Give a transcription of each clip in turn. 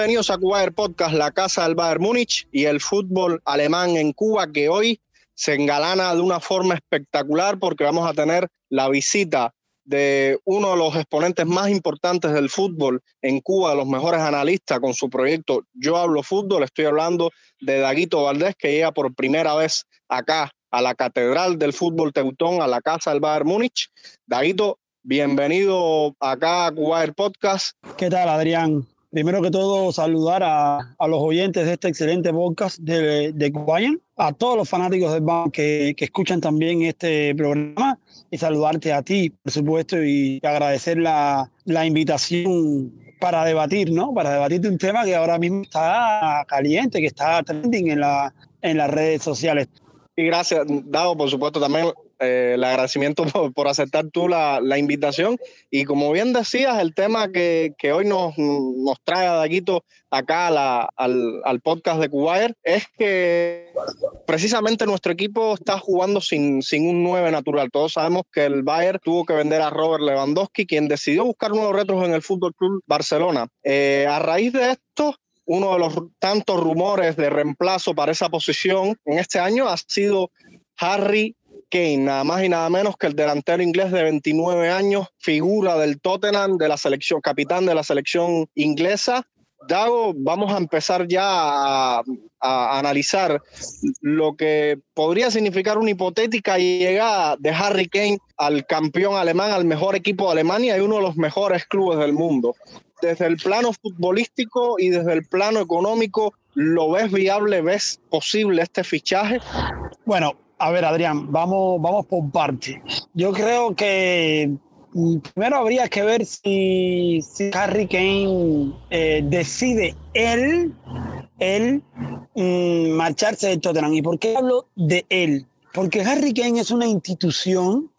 Bienvenidos a Cuba Podcast, la casa del Bayern Múnich y el fútbol alemán en Cuba, que hoy se engalana de una forma espectacular porque vamos a tener la visita de uno de los exponentes más importantes del fútbol en Cuba, de los mejores analistas con su proyecto Yo Hablo Fútbol. Estoy hablando de Daguito Valdés, que llega por primera vez acá a la Catedral del Fútbol Teutón, a la Casa del Bayern Múnich. Daguito, bienvenido acá a Cuba Podcast. ¿Qué tal, Adrián? Primero que todo, saludar a, a, los oyentes de este excelente podcast de, de a todos los fanáticos del BAM que, que, escuchan también este programa y saludarte a ti, por supuesto, y agradecer la, la invitación para debatir, ¿no? Para debatir de un tema que ahora mismo está caliente, que está trending en, la, en las redes sociales. Y gracias, Dado, por supuesto, también eh, el agradecimiento por, aceptar tú la, la, invitación. Y como bien decías, el tema que, que hoy nos, nos trae a Daguito acá la, al, al, podcast de Cubayer es que precisamente nuestro equipo está jugando sin, sin un 9 natural. Todos sabemos que el Bayern tuvo que vender a Robert Lewandowski, quien decidió buscar nuevos retos en el Fútbol Club Barcelona. Eh, a raíz de esto, uno de los tantos rumores de reemplazo para esa posición en este año ha sido Harry Kane, nada más y nada menos que el delantero inglés de 29 años, figura del Tottenham, de la selección, capitán de la selección inglesa. Dago, vamos a empezar ya a, a analizar lo que podría significar una hipotética llegada de Harry Kane al campeón alemán, al mejor equipo de Alemania y uno de los mejores clubes del mundo. Desde el plano futbolístico y desde el plano económico, ¿lo ves viable? ¿Ves posible este fichaje? Bueno, a ver, Adrián, vamos, vamos por parte. Yo creo que mm, primero habría que ver si, si Harry Kane eh, decide él, él mm, marcharse de Tottenham. ¿Y por qué hablo de él? Porque Harry Kane es una institución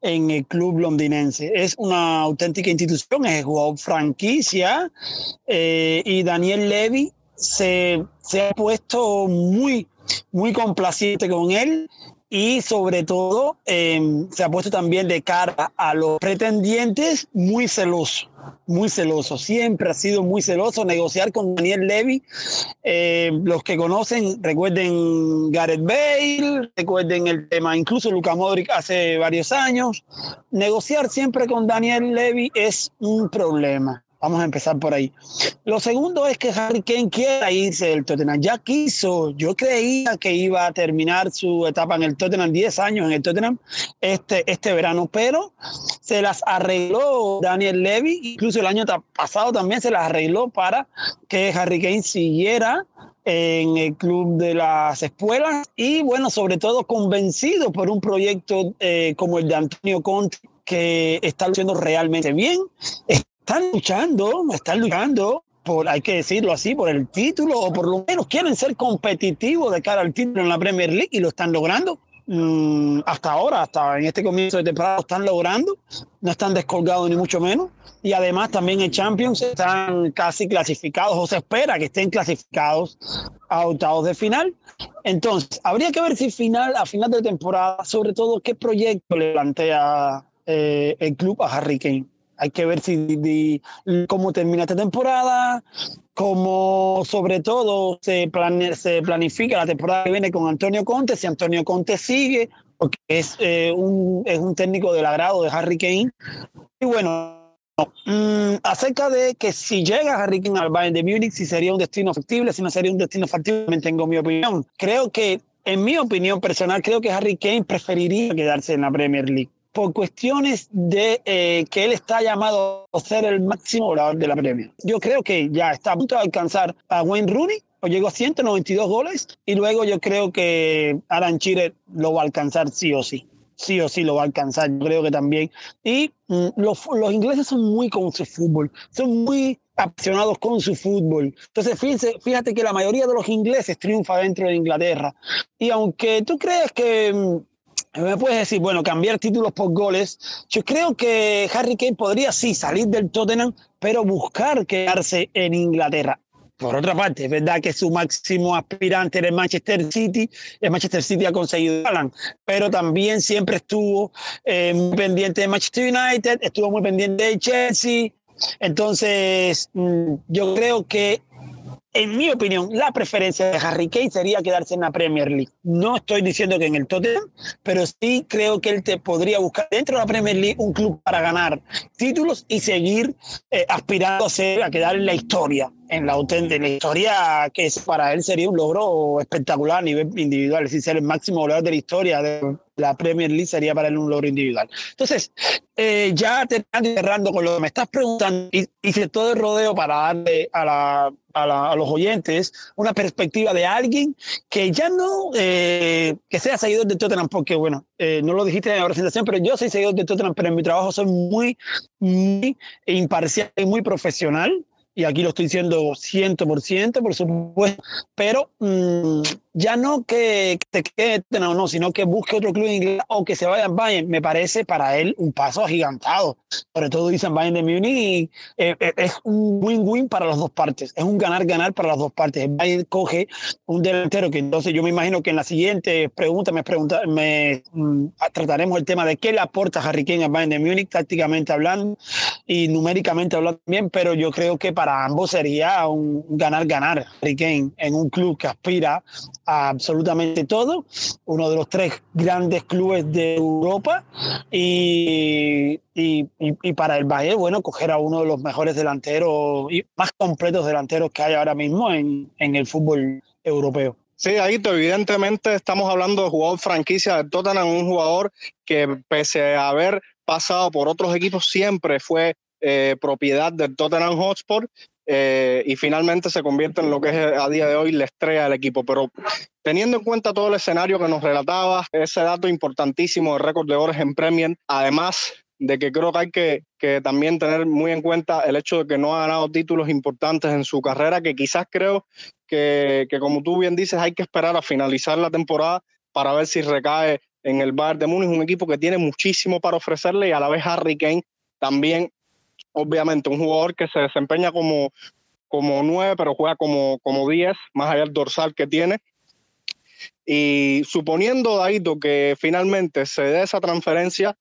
en el club londinense. Es una auténtica institución, es jugador franquicia eh, y Daniel Levy se, se ha puesto muy muy complaciente con él y sobre todo em, se ha puesto también de cara a los pretendientes muy celoso, muy celoso, siempre ha sido muy celoso negociar con Daniel Levy. Eh, los que conocen, recuerden Gareth Bale, recuerden el tema, incluso Luka Modric hace varios años. Negociar siempre con Daniel Levy es un problema. Vamos a empezar por ahí. Lo segundo es que Harry Kane quiera irse del Tottenham. Ya quiso, yo creía que iba a terminar su etapa en el Tottenham, 10 años en el Tottenham este, este verano, pero se las arregló Daniel Levy, incluso el año pasado también se las arregló para que Harry Kane siguiera en el club de las escuelas y bueno, sobre todo convencido por un proyecto eh, como el de Antonio Conte que está haciendo realmente bien están luchando, están luchando por, hay que decirlo así, por el título, o por lo menos quieren ser competitivos de cara al título en la Premier League y lo están logrando. Mm, hasta ahora, hasta en este comienzo de temporada, están logrando, no están descolgados ni mucho menos. Y además también en Champions están casi clasificados, o se espera que estén clasificados a octavos de final. Entonces, habría que ver si final, a final de temporada, sobre todo, qué proyecto le plantea eh, el club a Harry Kane hay que ver si, cómo termina esta temporada, cómo sobre todo se, se planifica la temporada que viene con Antonio Conte, si Antonio Conte sigue, porque es, eh, un, es un técnico del agrado de Harry Kane. Y bueno, mm, acerca de que si llega Harry Kane al Bayern de Múnich, si sería un destino factible, si no sería un destino factible, tengo mi opinión. Creo que, en mi opinión personal, creo que Harry Kane preferiría quedarse en la Premier League por cuestiones de eh, que él está llamado a ser el máximo volador de la Premier. Yo creo que ya está a punto de alcanzar a Wayne Rooney, o llegó a 192 goles, y luego yo creo que Alan Shearer lo va a alcanzar sí o sí. Sí o sí lo va a alcanzar, yo creo que también. Y mm, los, los ingleses son muy con su fútbol, son muy apasionados con su fútbol. Entonces, fíjense, fíjate que la mayoría de los ingleses triunfa dentro de Inglaterra. Y aunque tú crees que mm, me puedes decir, bueno, cambiar títulos por goles. Yo creo que Harry Kane podría sí salir del Tottenham, pero buscar quedarse en Inglaterra. Por otra parte, es verdad que su máximo aspirante era el Manchester City. El Manchester City ha conseguido Alan, pero también siempre estuvo eh, muy pendiente de Manchester United, estuvo muy pendiente de Chelsea. Entonces, mm, yo creo que en mi opinión, la preferencia de Harry Kane sería quedarse en la Premier League. No estoy diciendo que en el Tottenham, pero sí creo que él te podría buscar dentro de la Premier League un club para ganar títulos y seguir eh, aspirando a, ser, a quedar en la historia en la, en la historia que es, para él sería un logro espectacular a nivel individual, decir, ser el máximo goleador de la historia de la Premier League sería para él un logro individual. Entonces, eh, ya te cerrando con lo que me estás preguntando, hice todo el rodeo para darle a, la, a, los oyentes una perspectiva de alguien que ya no, eh, que sea seguidor de Tottenham, porque bueno, eh, no lo dijiste en la presentación, pero yo soy seguidor de Tottenham, pero en mi trabajo soy muy, muy imparcial y muy profesional y aquí lo estoy diciendo 100%, por supuesto, pero mmm, ya no que, te quede no, no, sino que busque otro club inglés o que se vaya a Bayern, me parece para él un paso agigantado. Sobre todo dicen Bayern de Múnich eh, eh, es un win-win para las dos partes, es un ganar-ganar para las dos partes. Bayern coge un delantero que entonces yo me imagino que en la siguiente pregunta me, pregunta, me mm, trataremos el tema de qué le aporta Harry Kane a Bayern de Múnich tácticamente hablando y numéricamente hablando también, pero yo creo que para ambos sería un ganar-ganar Harry Kane en un club que aspira absolutamente todo, uno de los tres grandes clubes de Europa y, y, y, para el Bayern, bueno, coger a uno de los mejores delanteros y más completos delanteros que hay ahora mismo en, en el fútbol europeo. Sí, Aito, evidentemente estamos hablando de jugador franquicia de Tottenham, un jugador que pese a haber pasado por otros equipos siempre fue eh, propiedad del Tottenham Hotspur eh, y finalmente se convierte en lo que es a día de hoy la estrella del equipo. Pero teniendo en cuenta todo el escenario que nos relataba, ese dato importantísimo de récord de goles en Premier, además de que creo que hay que, que, también tener muy en cuenta el hecho de que no ha ganado títulos importantes en su carrera, que quizás creo que, que como tú bien dices, hay que esperar a finalizar la temporada para ver si recae en el Bayern de Múnich, un equipo que tiene muchísimo para ofrecerle y a la vez Harry Kane también obviamente un jugador que se desempeña como, como nueve, pero juega como, como diez, más allá del dorsal que tiene. Y suponiendo, Daito, que finalmente se dé esa transferencia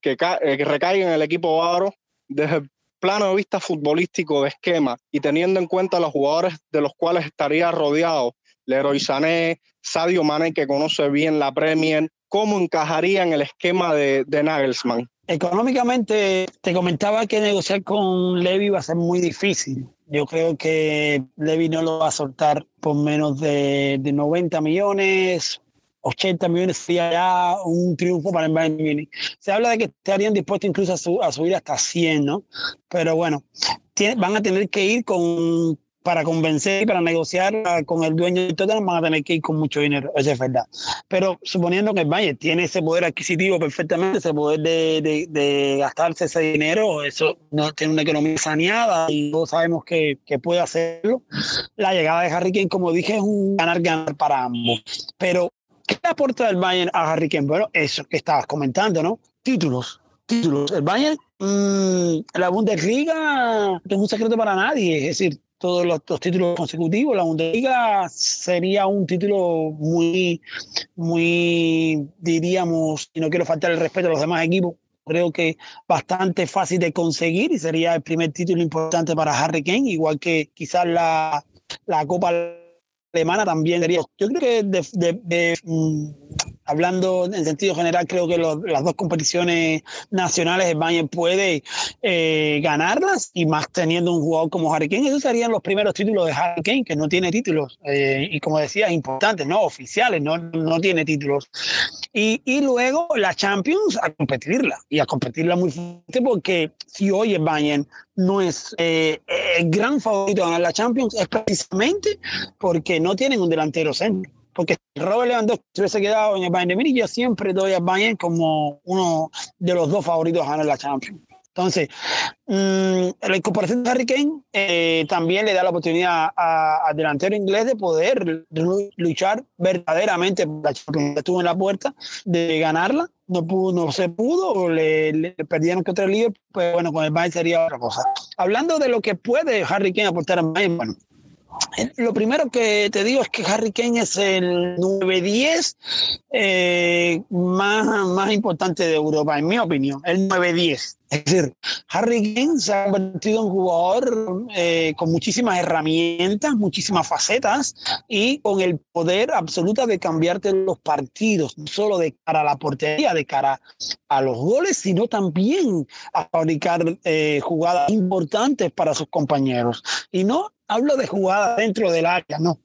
que, eh, que recaiga en el equipo bávaro, desde el plano de vista futbolístico de esquema y teniendo en cuenta los jugadores de los cuales estaría rodeado, Leroy Sané, Sadio Mane, que conoce bien la Premier, ¿cómo encajaría en el esquema de, de Nagelsmann? Económicamente, te comentaba que negociar con Levi va a ser muy difícil. Yo creo que Levi no lo va a soltar por menos de, de 90 millones, 80 millones sería ya un triunfo para el Bayern Munich. Se habla de que estarían dispuestos incluso a, a subir hasta 100, ¿no? Pero bueno, van a tener que ir con, para convencer y para negociar con el dueño de Tottenham van a tener que ir con mucho dinero, eso es verdad. Pero suponiendo que el Bayern tiene ese poder adquisitivo perfectamente, ese poder de, de, gastarse ese dinero, eso no tiene una economía saneada y todos sabemos que, que, puede hacerlo. La llegada de Harry Kane, como dije, es un ganar-ganar para ambos. Pero, ¿qué aporta el Bayern a Harry Kane? Bueno, eso que estabas comentando, ¿no? Títulos. Títulos. El Bayern, mmm, la Bundesliga no es un secreto para nadie, es decir, todos los, títulos consecutivos. La Bundesliga sería un título muy, muy, diríamos, y no quiero faltar el respeto a los demás equipos, creo que bastante fácil de conseguir y sería el primer título importante para Harry Kane, igual que quizás la, la Copa Alemana también sería. Yo creo que de, de, de, mm, hablando en sentido general, creo que las dos competiciones nacionales el Bayern puede eh, ganarlas y más teniendo un jugador como Harry Kane. Esos serían los primeros títulos de Harry Kane, que no tiene títulos. Eh, y como decía, importantes, no oficiales, no, no tiene títulos. Y, y, luego la Champions a competirla y a competirla muy fuerte porque si hoy el Bayern no es eh, el gran favorito a ganar la Champions es precisamente porque no tienen un delantero centro porque Robert Lewandowski se hubiese quedado en el Bayern de Múnich, yo siempre doy al Bayern como uno de los dos favoritos a ganar la Champions. Entonces, mmm, la incorporación de Harry Kane eh, también le da la oportunidad al delantero inglés de poder luchar verdaderamente por la Champions. Estuvo en la puerta de ganarla, no, pudo, no se pudo, le, le perdieron contra el Liverpool, pues bueno, con el Bayern sería otra cosa. Hablando de lo que puede Harry Kane aportar al Bayern, bueno, lo primero que te digo es que Harry Kane es el 9-10 eh, más, más importante de Europa, en mi opinión, el 9-10. Es decir, Harry Kane se ha convertido en jugador eh, con muchísimas herramientas, muchísimas facetas y con el poder absoluto de cambiarte los partidos, no solo de cara a la portería, de cara a los goles, sino también a fabricar eh, jugadas importantes para sus compañeros. Y no hablo de jugadas dentro del área, no.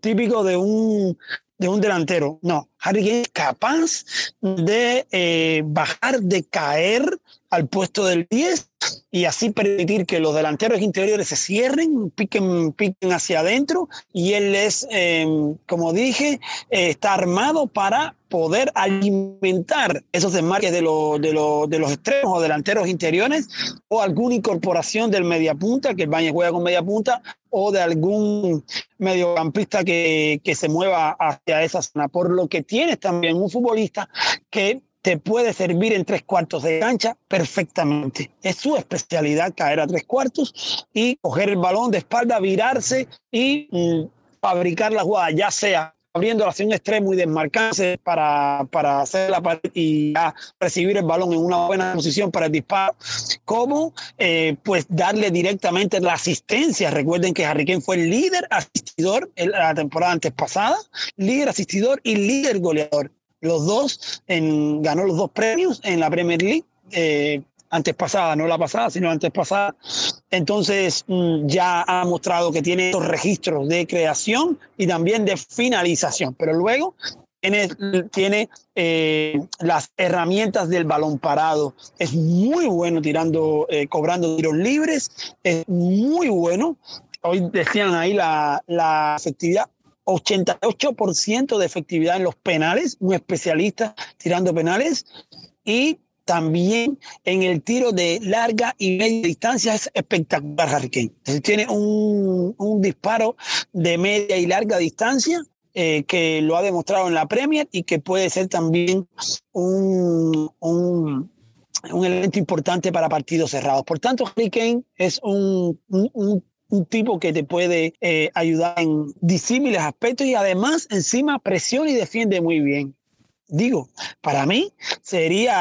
Típico de un de un delantero. No, Harry Kane es capaz de eh, bajar, de caer al puesto del 10 y así permitir que los delanteros interiores se cierren, piquen, piquen hacia adentro y él es, em, como dije, eh, está armado para poder alimentar esos desmarques de, de, de, los extremos o delanteros interiores o alguna incorporación del mediapunta, que el Baño juega con mediapunta, o de algún mediocampista que, que se mueva hacia esa zona. Por lo que tienes también un futbolista que te puede servir en tres cuartos de cancha perfectamente. Es su especialidad caer a tres cuartos y coger el balón de espalda, virarse y mm, fabricar la jugada, ya sea abriendo hacia un extremo y desmarcarse para, para hacer la pared y recibir el balón en una buena posición para el disparo, como eh, pues darle directamente la asistencia. Recuerden que Harry Kane fue el líder asistidor en la temporada antes pasada, líder asistidor y líder goleador. Los dos ganó los dos premios en la Premier League. Eh, antes pasada, no la pasada, sino antes pasada. Entonces mm, ya ha mostrado que tiene estos registros de creación y también de finalización, pero luego tiene, eh, las herramientas del balón parado. Es muy bueno tirando, eh, cobrando tiros libres, es muy bueno. Hoy decían ahí la efectividad 88% de efectividad en los penales, un especialista tirando penales y también en el tiro de larga y media distancia es espectacular Harry Kane. Tiene un, un, disparo de media y larga distancia eh, que lo ha demostrado en la Premier y que puede ser también un, un, un elemento importante para partidos cerrados. Por tanto, Harry Kane es un, un un tipo que te puede eh, ayudar en disímiles aspectos y además encima presiona y defiende muy bien digo, para mí sería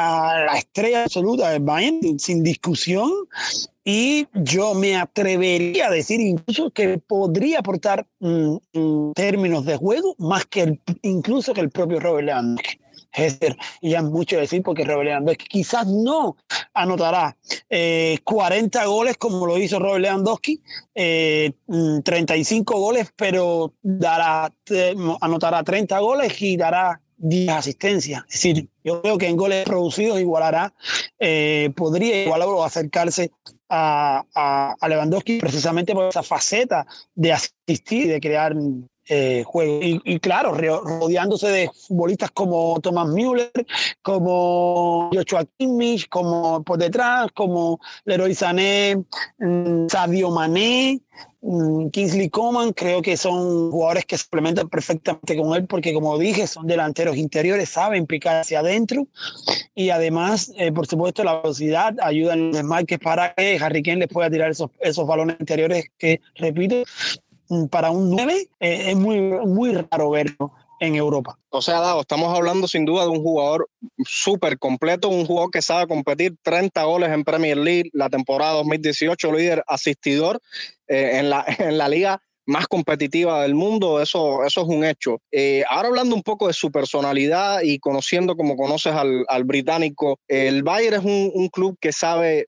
la estrella absoluta del Bayern sin discusión y yo me atrevería a decir incluso que podría aportar mm, en términos de juego más que el, incluso que el propio Robert Lewandowski. Y ya es mucho decir porque Robert Lewandowski quizás no anotará 40 eh, goles como lo hizo Robert Lewandowski, 35 eh, mm, goles, pero dará, anotará 30 goles y dará 10 asistencias. Es decir, yo creo que en goles producidos igualará, eh, podría igualar o acercarse a, a, Lewandowski precisamente por esa faceta de asistir y de crear eh, juego. Y, claro, rodeándose de futbolistas como Thomas Müller, como Joshua Kimmich, como por detrás, como Leroy Sané, mm, Sadio Mané, mm, Kingsley Coman, creo que son jugadores que se complementan perfectamente con él porque como dije, son delanteros interiores, saben picar hacia adentro y además, eh, por supuesto, la velocidad ayuda en los desmarques para que Harry Kane les pueda tirar esos, esos balones interiores que, repito, para un 9 eh, es muy, muy raro verlo en Europa. O sea, Dago, estamos hablando sin duda de un jugador súper completo, un jugador que sabe competir 30 goles en Premier League la temporada 2018, líder asistidor eh, en, la, en la liga más competitiva del mundo, eso, eso es un hecho. Eh, ahora hablando un poco de su personalidad y conociendo como conoces al, al británico, el Bayern es un, un, club que sabe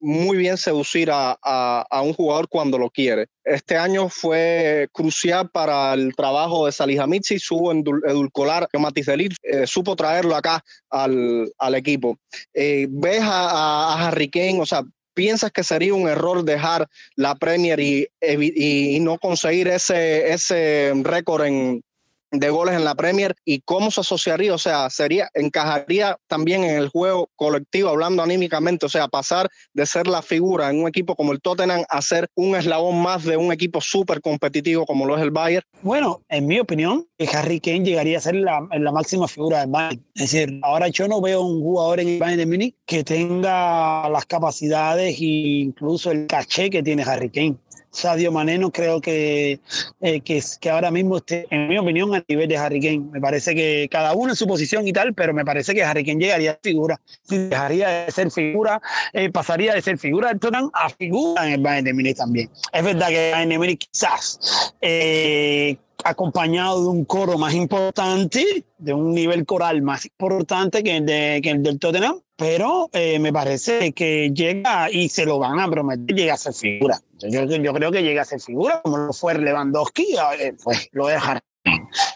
muy bien seducir a, a, un jugador cuando lo quiere. Este año fue crucial para el trabajo de Salihamidzic, supo edulcolar a Matiz eh, supo traerlo acá al, al equipo. Eh, ves a, a, Harry Kane, o sea, ¿piensas que sería un error dejar la Premier y, y, y no conseguir ese, ese récord en, de goles en la Premier y cómo se asociaría, o sea, sería, encajaría también en el juego colectivo, hablando anímicamente, o sea, pasar de ser la figura en un equipo como el Tottenham a ser un eslabón más de un equipo súper competitivo como lo es el Bayern. Bueno, en mi opinión, Harry Kane llegaría a ser la, la máxima figura del Bayern. Es decir, ahora yo no veo un jugador en el Bayern de Múnich que tenga las capacidades e incluso el caché que tiene Harry Kane. Sadio Mané no creo que, eh, que, que, ahora mismo esté, en mi opinión, a nivel de Harry Kane. Me parece que cada uno en su posición y tal, pero me parece que Harry Kane llegaría a figura. Dejaría de ser figura, eh, pasaría de ser figura del Tottenham a figura en el Bayern de Múnich también. Es verdad que el Bayern de Múnich quizás eh, acompañado de un coro más importante, de un nivel coral más importante que el, de, que el del Tottenham, pero eh, me parece que llega y se lo van a prometer, llega a ser figura. Yo, yo creo que llega a ser figura, como lo fue Lewandowski, eh, pues lo dejará.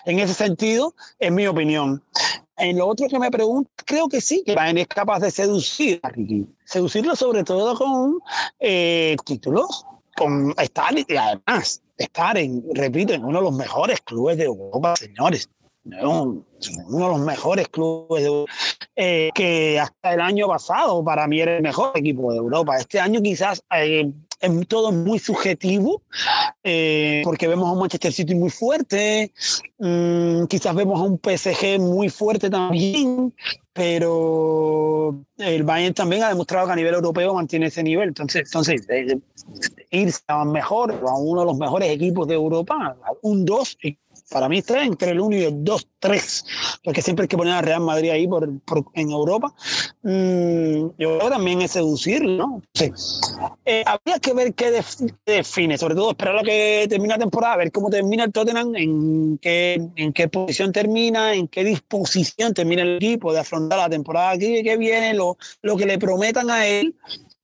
En ese sentido, es mi opinión. En lo otro que me pregunto, creo que sí, que Bayern es capaz de seducir a Ricky. Seducirlo sobre todo con eh, títulos, con estar y además estar en, repito, en uno de los mejores clubes de Europa, señores uno de los mejores clubes eh, que hasta el año pasado para mí era el mejor equipo de Europa. Este año quizás eh, es todo muy subjetivo eh, porque vemos a un Manchester City muy fuerte, mm, quizás vemos a un PSG muy fuerte también, pero el Bayern también ha demostrado que a nivel europeo mantiene ese nivel. Entonces, entonces irse a mejor, a uno de los mejores equipos de Europa, un 2, para mí está entre el 1 y el 2, 3, porque siempre hay que poner a Real Madrid ahí por, en Europa. Mm, yo creo también es seducirlo, ¿no? Sí. Eh, habría que ver qué, define, sobre todo esperar a que termine la temporada, ver cómo termina el Tottenham, en qué, en qué posición termina, en qué disposición termina el equipo de afrontar la temporada que, que viene, lo, lo que le prometan a él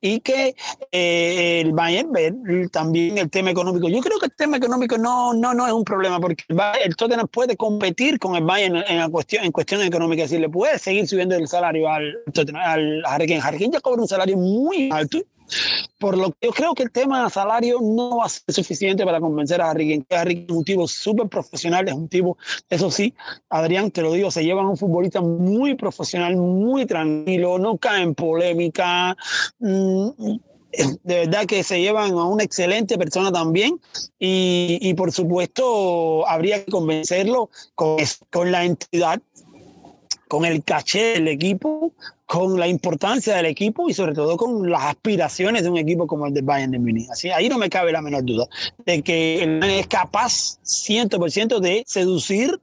y que eh, el Bayern ver también el tema económico. Yo creo que el tema económico no, no, no es un problema porque el, Bayern, el Tottenham puede competir con el Bayern en, en, cuestión, en cuestión económica, es decir, le puede seguir subiendo el salario al, Tottenham, al Harry Kane. ya cobra un salario muy alto por lo que yo creo que el tema de salario no va a ser suficiente para convencer a Harry que Harry es un tipo súper profesional, es un tipo, eso sí, Adrián, te lo digo, se lleva a un futbolista muy profesional, muy tranquilo, no cae en polémica. Mm, de verdad que se llevan a una excelente persona también y, y por supuesto habría que convencerlo con, con la entidad con el caché del equipo, con la importancia del equipo y sobre todo con las aspiraciones de un equipo como el de Bayern de Múnich. Así, ahí no me cabe la menor duda de que él es capaz 100% de seducir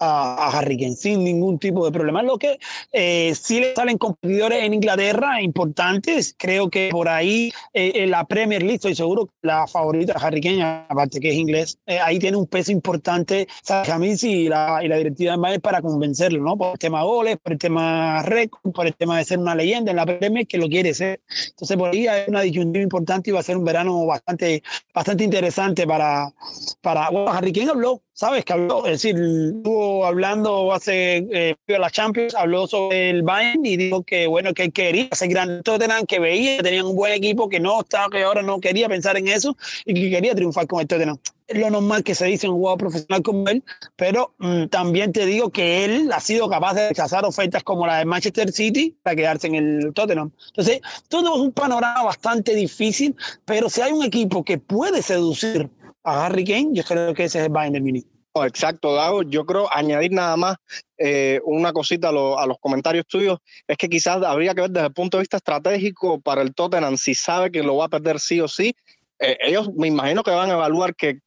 a, a, Harry Kane sin ningún tipo de problema. Lo que eh, sí le salen competidores en Inglaterra importantes. Creo que por ahí eh, en la Premier League, estoy seguro, la favorita Harry Kane, aparte que es inglés, eh, ahí tiene un peso importante Jamis y la, y la directiva de Bayern para convencerlo, ¿no? Por el tema goles, por el tema récord, por el tema de ser una leyenda en la Premier que lo quiere ser. Entonces por ahí hay una disyuntiva importante y va a ser un verano bastante, bastante interesante para, para bueno, Harry Kane habló, sabes que habló, es decir, estuvo hablando hace eh, la Champions, habló sobre el Bayern y dijo que bueno que quería ser grande Tottenham, que veía que tenían un buen equipo, que no estaba, que ahora no quería pensar en eso y que quería triunfar con el Tottenham lo normal que se dice en un jugador profesional como él, pero mm, también te digo que él ha sido capaz de rechazar ofertas como la de Manchester City para quedarse en el Tottenham. Entonces, todo es un panorama bastante difícil, pero si hay un equipo que puede seducir a Harry Kane, yo creo que ese es el Bayern de Munich. Oh, exacto, Dago. Yo creo añadir nada más eh, una cosita a, a, los comentarios tuyos, es que quizás habría que ver desde el punto de vista estratégico para el Tottenham, si sabe que lo va a perder sí o sí, eh, ellos me imagino que van a evaluar que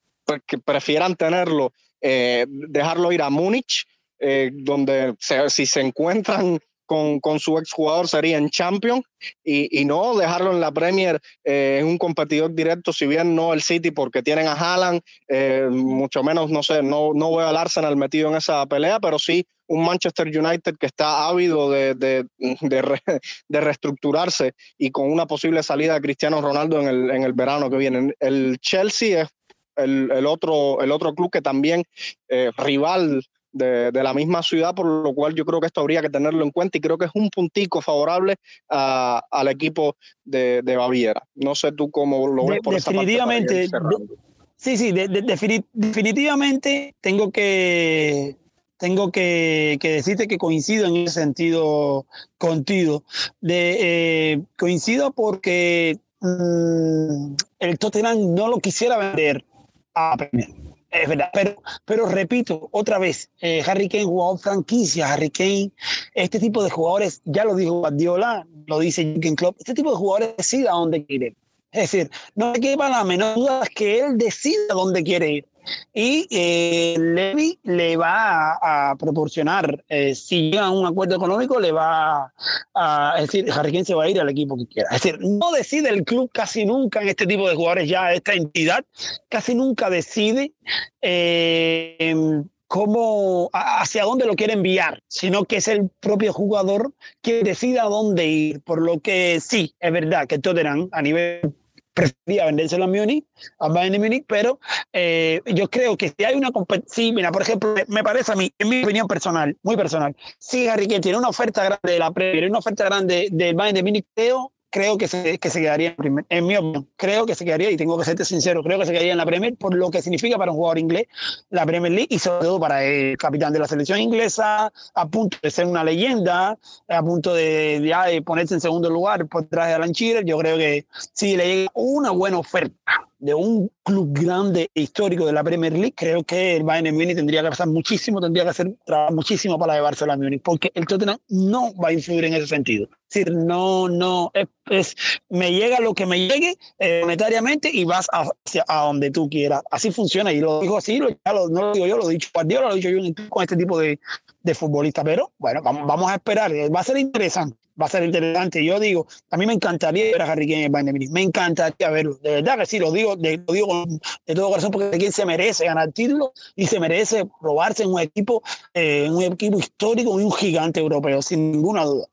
que prefieran tenerlo, eh, dejarlo ir a Múnich, eh, donde si se encuentran con, con, su exjugador sería en Champions y, y, no dejarlo en la Premier eh, en un competidor directo, si bien no el City porque tienen a Haaland, eh, mucho menos, no sé, no, no veo al Arsenal metido en esa pelea, pero sí un Manchester United que está ávido de, de, de, re, de, reestructurarse y con una posible salida de Cristiano Ronaldo en el, en el verano que viene. El Chelsea es el, el, otro, el otro club que también eh, rival de, de, la misma ciudad, por lo cual yo creo que esto habría que tenerlo en cuenta y creo que es un puntico favorable a, al equipo de, de, Baviera. No sé tú cómo lo ves por definitivamente, esa parte Sí, sí, definitivamente tengo que tengo que, que, decirte que coincido en ese sentido contigo. De, eh, coincido porque mmm, el Tottenham no lo quisiera vender es verdad, pero, pero repito otra vez, eh, Harry Kane, jugador franquicia, Harry Kane, este tipo de jugadores, ya lo dijo Guardiola, lo dice Jürgen Klopp, este tipo de jugadores sí a donde quiere. Es decir, no hay que llevar la menor duda que él decida dónde quiere ir. Y eh, Levy le va a, proporcionar, eh, si llega a un acuerdo económico, le va a, es decir, Harry se va a ir al equipo que quiera. Es decir, no decide el club casi nunca en este tipo de jugadores, ya esta entidad, casi nunca decide. Eh, cómo, hacia dónde lo quiere enviar, sino que es el propio jugador que decida dónde ir. Por lo que sí, es verdad que Tottenham a nivel prefería vendérselo a Múnich, a Bayern Múnich, pero eh, yo creo que si hay una competencia, mira, por ejemplo, me parece a mí, en mi opinión personal, muy personal, si Harry Kane tiene una oferta grande de la Premier, una oferta grande del Bayern de Múnich, creo creo que se, que se quedaría en, en mi opinión, creo que se quedaría, y tengo que serte sincero, creo que se quedaría en la Premier por lo que significa para un jugador inglés la Premier League y sobre todo para el capitán de la selección inglesa, a punto de ser una leyenda, a punto de, de ponerse en segundo lugar por detrás de Alan Shearer, yo creo que si le llega una buena oferta de un club grande e histórico de la Premier League, creo que el Bayern Múnich tendría que pasar muchísimo, tendría que hacer muchísimo para llevárselo a Múnich, porque el Tottenham no va a influir en ese sentido. Es decir, no, no, es, me llega lo que me llegue eh, monetariamente y vas hacia a donde tú quieras. Así funciona y lo digo así, no lo digo yo, lo he dicho Guardiola, lo he dicho yo con este tipo de, de futbolista, pero bueno, vamos, vamos a esperar, va a ser interesante va a ser interesante. Yo digo, a mí me encantaría ver a Harry Kane en Bayern Múnich, me encantaría verlo, de verdad que sí, lo digo, de, lo digo de todo corazón porque Kane se merece ganar título y se merece probarse en un equipo, eh, un equipo histórico y un gigante europeo, sin ninguna duda.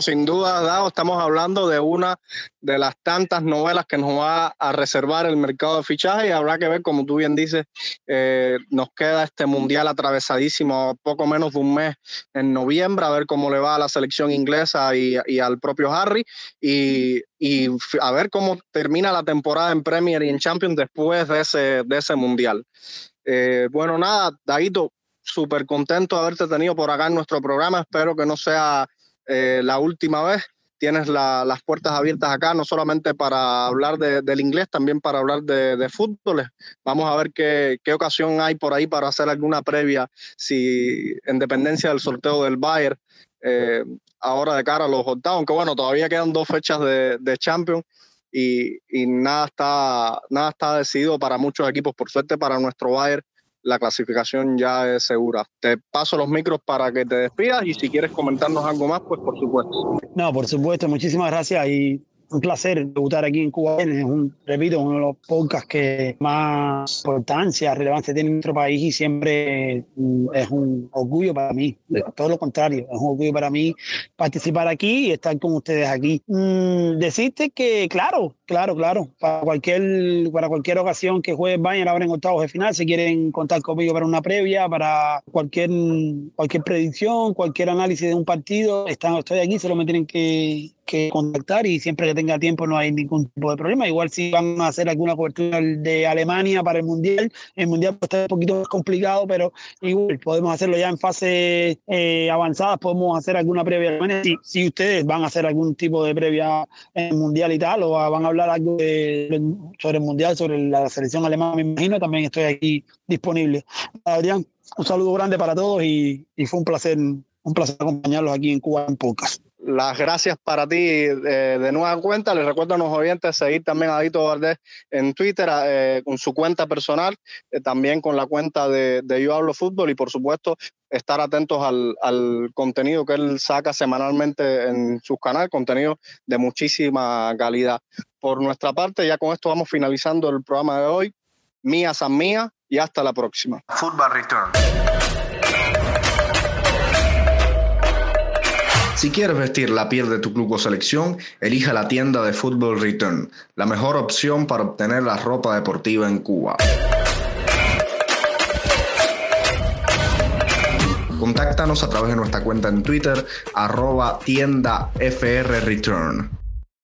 Sin duda, estamos hablando de una de las tantas novelas que nos va a reservar el mercado de fichaje y habrá que ver, como tú bien dices, eh, nos queda este mundial atravesadísimo, poco menos de un mes en noviembre, a ver cómo le va a la selección inglesa y, al propio Harry y, a ver cómo termina la temporada en Premier y en Champions después de ese, de ese mundial. Eh, bueno, nada, Daguito, súper contento de haberte tenido por acá en nuestro programa. Espero que no sea eh, la última vez. Tienes las puertas abiertas acá, no solamente para hablar del inglés, también para hablar de, fútbol. Vamos a ver qué, ocasión hay por ahí para hacer alguna previa, si en dependencia del sorteo del Bayern, eh, ahora de cara a los octavos, aunque bueno, todavía quedan dos fechas de, de Champions. Y, y, nada está nada está decidido para muchos equipos. Por suerte para nuestro Bayern la clasificación ya es segura. Te paso los micros para que te despidas y si quieres comentarnos algo más, pues por supuesto. No, por supuesto, muchísimas gracias y un placer debutar aquí en Cuba. Es un, repito, uno de los podcasts que más importancia, relevancia tiene en nuestro país y siempre mm, es un orgullo para mí. Todo lo contrario, es un orgullo para mí participar aquí y estar con ustedes aquí. Mm, decirte que, claro, claro, claro, para cualquier, para cualquier ocasión que juegue Bayern ahora en octavos de final, si quieren contar conmigo para una previa, para cualquier, cualquier predicción, cualquier análisis de un partido, están, estoy aquí, solo me tienen que que contactar y siempre que tenga tiempo no hay ningún tipo de problema. Igual si van a hacer alguna cobertura de Alemania para el Mundial, el Mundial está un poquito más complicado, pero igual podemos hacerlo ya en fase eh, avanzadas, podemos hacer alguna previa Alemania. Si, si ustedes van a hacer algún tipo de previa en Mundial y tal, o van a hablar algo sobre el Mundial, sobre la selección alemana, me imagino, también estoy aquí disponible. Adrián, un saludo grande para todos y, y fue un placer, un placer acompañarlos aquí en Cuba en podcast las gracias para ti eh, de nueva cuenta. Les recuerdo a los oyentes seguir también a Dito Valdés en Twitter eh, con su cuenta personal, eh, también con la cuenta de, Yo Hablo Fútbol y por supuesto estar atentos al, al, contenido que él saca semanalmente en su canal, contenido de muchísima calidad. Por nuestra parte, ya con esto vamos finalizando el programa de hoy. Mía San Mía y hasta la próxima. Football Return. Si quieres vestir la piel de tu club o selección, elija la tienda de Football Return, la mejor opción para obtener la ropa deportiva en Cuba. Contáctanos a través de nuestra cuenta en Twitter, arroba tienda.